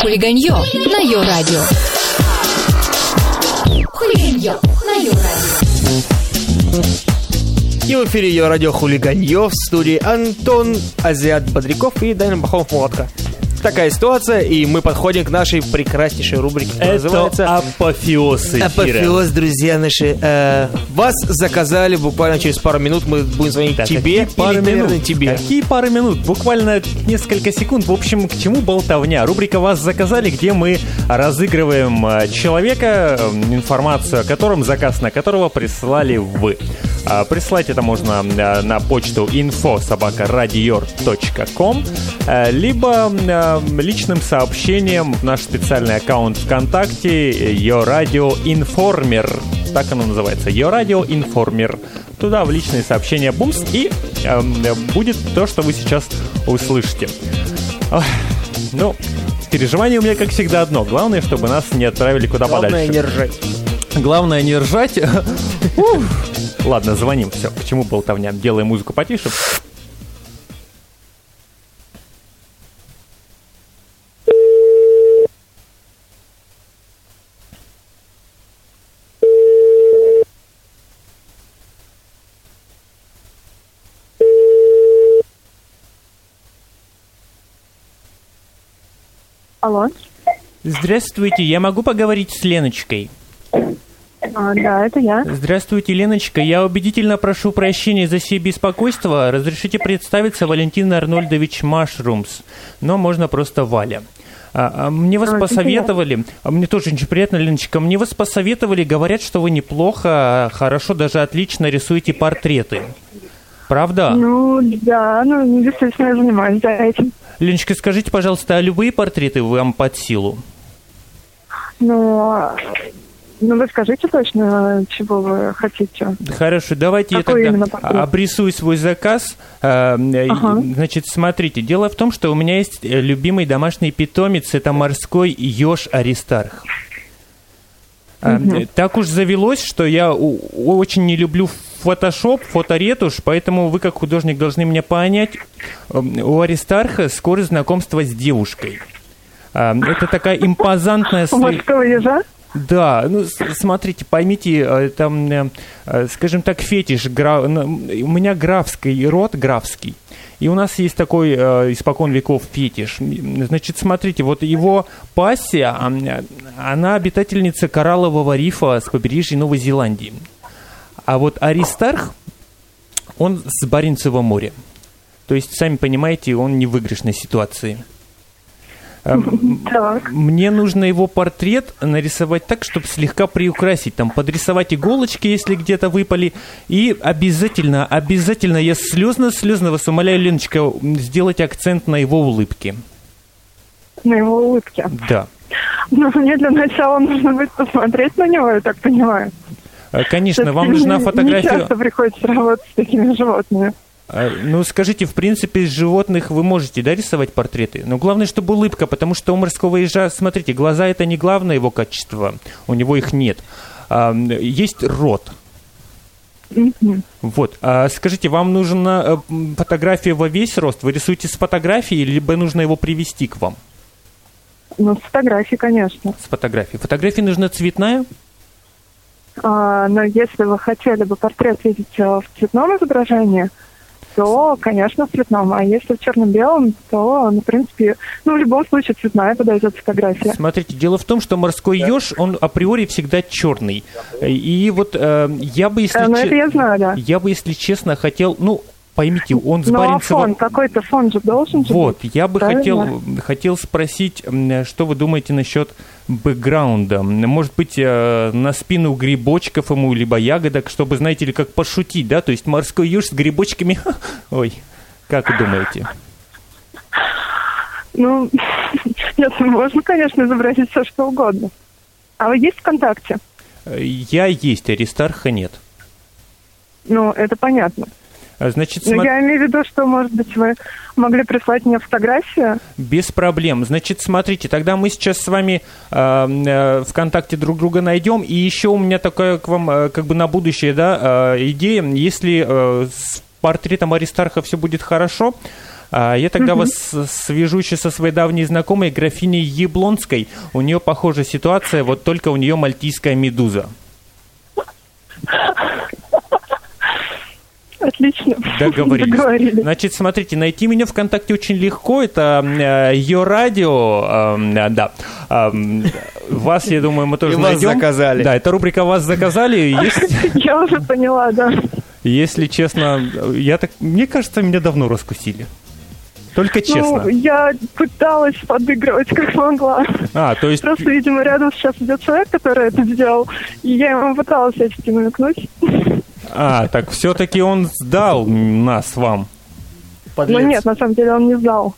Хулиганье на Йо-Радио. Хулиганье на Йо-Радио. И в эфире ее радио Хулиганье в студии Антон Азиат Бодряков и Данил Бахомов Молотка. Такая ситуация, и мы подходим к нашей прекраснейшей рубрике, Это называется апофеоз эфира. Апофеоз, друзья наши. Э, вас заказали буквально через пару минут. Мы будем звонить Так, тебе какие пары или, наверное, минут? тебе. Какие пары минут? Буквально несколько секунд. В общем, к чему болтовня? Рубрика «Вас заказали», где мы разыгрываем э, человека, э, информацию о котором, заказ на которого прислали вы. А, Прислать это можно э, на почту info либо э, личным сообщением в наш специальный аккаунт ВКонтакте Your Radio Informer. Так оно называется. Your Radio Informer. Туда в личные сообщения бумс и эм, э, будет то, что вы сейчас услышите. Ну, переживание у меня, как всегда, одно. Главное, чтобы нас не отправили куда Главное подальше. не ржать. Главное не ржать. Ладно, звоним. Все, к чему болтовня? Делаем музыку потише. Алло. Здравствуйте, я могу поговорить с Леночкой? А, да, это я. Здравствуйте, Леночка. Я убедительно прошу прощения за все беспокойство. Разрешите представиться Валентин Арнольдович Машрумс. Но можно просто Валя. А, а, мне вас А, посоветовали, а мне тоже очень приятно, Леночка, мне вас посоветовали, говорят, что вы неплохо, хорошо, даже отлично рисуете портреты. Правда? Ну, да, ну, действительно, я занимаюсь да, этим. Леночка, скажите, пожалуйста, а любые портреты вам под силу? Но, ну, вы скажите точно, чего вы хотите. Хорошо, давайте Какой я тогда обрисую свой заказ. А, Ага. Значит, смотрите, дело в том, что у меня есть э, любимый домашний питомец, это морской еж Аристарх. Э, Так уж завелось, что я очень не люблю фотошоп, фоторетушь, поэтому вы как художник должны меня понять. Эм, У Аристарха скорость знакомства с девушкой. А, Это такая импозантная... Морского ежа? да, ну смотрите, поймите, э, там, э, э, скажем так, фетиш, гра- у меня графский род, графский. И у нас есть такой э, испокон веков фетиш. Значит, смотрите, вот его пассия, она обитательница кораллового рифа с побережья Новой Зеландии. А вот Аристарх, он с Баренцева моря. То есть, сами понимаете, он не в выигрышной ситуации. Эм, Так. мне нужно его портрет нарисовать так, чтобы слегка приукрасить, там, подрисовать иголочки, если где-то выпали, и обязательно, обязательно, я слезно-слезно вас умоляю, Леночка, сделать акцент на его улыбке. На его улыбке. Да. Ну, мне для начала нужно будет посмотреть на него, я так понимаю. Э, Конечно, вам нужна фотография... Не часто приходится работать с такими животными. Э, Ну, скажите, в принципе, из животных вы можете, да, рисовать портреты? Но главное, чтобы улыбка, потому что у морского ежа, смотрите, глаза это не главное его качество, у него их нет. Есть рот. Вот. А скажите, вам нужна э, фотография во весь рост? Вы рисуете с фотографией, либо нужно его привести к вам Ну, с фотографии, конечно. с фотографией? Фотография нужна цветная? А, но если вы хотели бы портрет видеть э, в цветном изображении, то, конечно, в цветном. А если в черно-белом, то, ну, в принципе, ну, в любом случае цветная подойдет фотография. Смотрите, дело в том, что морской еж, он априори всегда черный. И вот э, я бы, если Э, ну, че- это я знаю, да. Я бы, если честно, хотел, ну, поймите, он с Ну, а Баренцева... фон, какой-то фон же должен же Вот, быть, я бы правильно? хотел, хотел спросить, что вы думаете насчет бэкграунда? Может быть, э, на спину грибочков ему, либо ягодок, чтобы, знаете ли, как пошутить, да? То есть морской еж с грибочками. Ой, как вы думаете? Ну, нет, можно, конечно, изобразить все, что угодно. А вы есть ВКонтакте? Э, Я есть, Аристарха нет. Ну, это понятно. А, Значит, Но смо- я имею в виду, что, может быть, вы могли прислать мне фотографию. Без проблем. Значит, смотрите, тогда мы сейчас с вами э, э, ВКонтакте друг друга найдем. И еще у меня такая к вам, э, как бы на будущее, да, э, идея. Если э, с портретом Аристарха все будет хорошо, я тогда вас свяжу еще со своей давней знакомой графиней Яблонской. У нее похожая ситуация, вот только у нее мальтийская медуза. Отлично. Договорились. Договорились. Значит, смотрите, найти меня ВКонтакте очень легко. Это э, ее радио. э, да. Эм, вас, я думаю, мы тоже И вас найдем. заказали. Да, это рубрика «Вас заказали». Если, Я уже поняла, да. если честно, я так... Мне кажется, меня давно раскусили. Только честно. Ну, я пыталась подыгрывать как могла. А, то есть... Просто, видимо, рядом сейчас идет человек, который это сделал, и я ему пыталась всячески намекнуть. А, так все-таки он сдал нас вам. Подлец. Но нет, на самом деле он не сдал.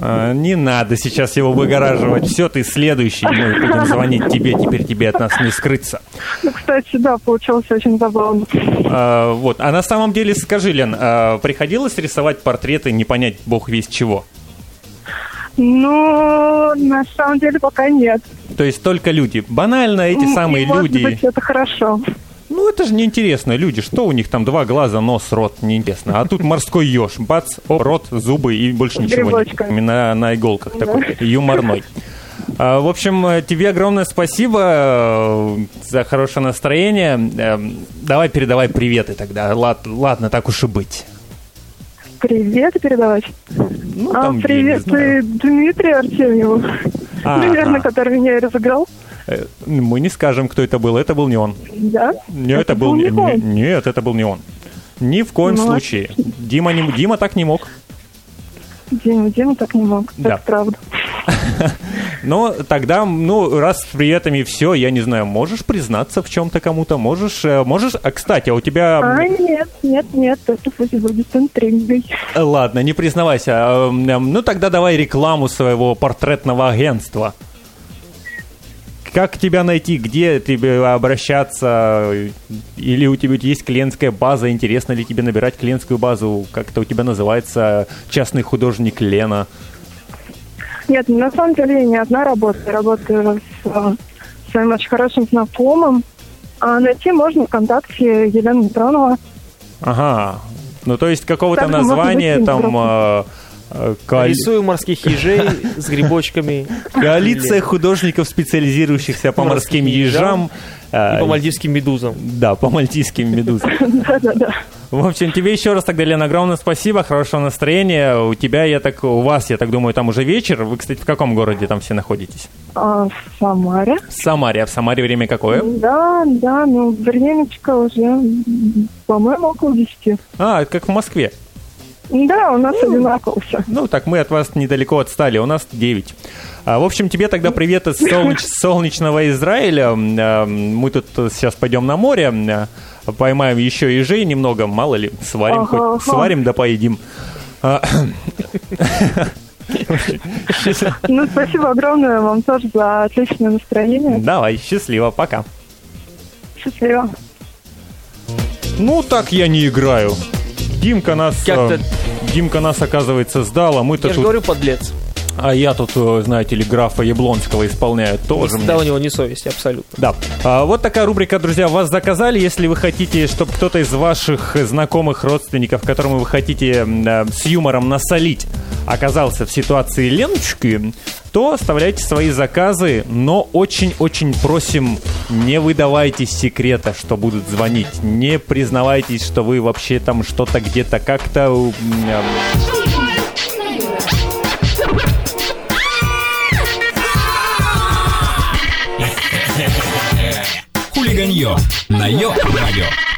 А, не надо сейчас его выгораживать. Все, ты следующий. Мы будем звонить тебе. Теперь тебе от нас не скрыться. Ну, кстати, да, получилось очень забавно. А, вот. А на самом деле, скажи, Лен, а, приходилось рисовать портреты, не понять бог весь чего? Ну, на самом деле пока нет. То есть только люди. Банально эти М, самые может люди. быть, это хорошо. Ну, это же неинтересно. Люди, что у них там два глаза, нос, рот, неинтересно. А тут морской еж. Бац, оп, рот, зубы и больше ничего нет. Именно на иголках такой, юморной. А, В общем, э, тебе огромное спасибо э, за хорошее настроение. Эм, Давай передавай приветы тогда. Лад- Ладно, так уж и быть. Привет передавать. Ну, а, привет Дмитрию Артемьеву. А, Наверное, ага. который меня и разыграл. Э, Мы не скажем, кто это был. Это был не он. Да? Нет, это, был, не не- он. не- Нет, это был не он. Ни в коем Ну, случае. Дима, не, Дима так не мог. Дима, Дима так не мог. Да. Это правда. Но тогда, ну, раз с приветами все, я не знаю, можешь признаться в чем-то кому-то, можешь, э, можешь, а, кстати, а у тебя, А, нет, нет, нет, это будет интригой. э, ладно, не признавайся, а, ну тогда давай рекламу своего портретного агентства. Как тебя найти, где тебе обращаться, или у тебя есть клиентская база, интересно ли тебе набирать клиентскую базу, как это у тебя называется, частный художник Лена. Нет, на самом деле я не одна работаю. Я работаю с э, своим очень хорошим знакомым. А найти можно ВКонтакте Елена Митронова. Ага, ну то есть какого-то быть, названия не там... э, э, коали- Рисую морских ежей с грибочками. Коалиция художников, специализирующихся по морским ежам. э, И по мальдивским медузам. Да, по мальтийским медузам. Да-да-да. В общем, тебе еще раз тогда, Лена, огромное спасибо, хорошего настроения. У тебя, я так, у вас, я так думаю, там уже вечер. Вы, кстати, в каком городе там все находитесь? А, в Самаре. В Самаре. А в Самаре время какое? Да, да, ну, времечко уже, по-моему, около 10. А, это как в Москве. Да, у нас одинаково все. Ну, так мы от вас недалеко отстали, у нас 9. А, в общем, тебе тогда привет из солнеч- солнечного Израиля. А, Мы тут сейчас пойдем на море, а, поймаем еще ежей немного, мало ли, сварим Ага, хоть, ага. сварим да поедим. А, Ну, спасибо огромное вам тоже за отличное настроение. Давай, счастливо, пока. Счастливо. Ну, так я не играю. Димка нас... Как-то- э, Димка нас, оказывается, сдал, а мы-то Я же тут... говорю, подлец. А я тут, э, знаете ли, графа Яблонского исполняю тоже. мне Да, у него не совесть, абсолютно. Да. А, вот такая рубрика, друзья, вас заказали. Если вы хотите, чтобы кто-то из ваших знакомых родственников, которому вы хотите э, с юмором насолить, оказался в ситуации Леночки, то оставляйте свои заказы, но очень-очень просим, не выдавайте секрета, что будут звонить. Не признавайтесь, что вы вообще там что-то где-то как-то... э, Хулиганье на Йо-Радио.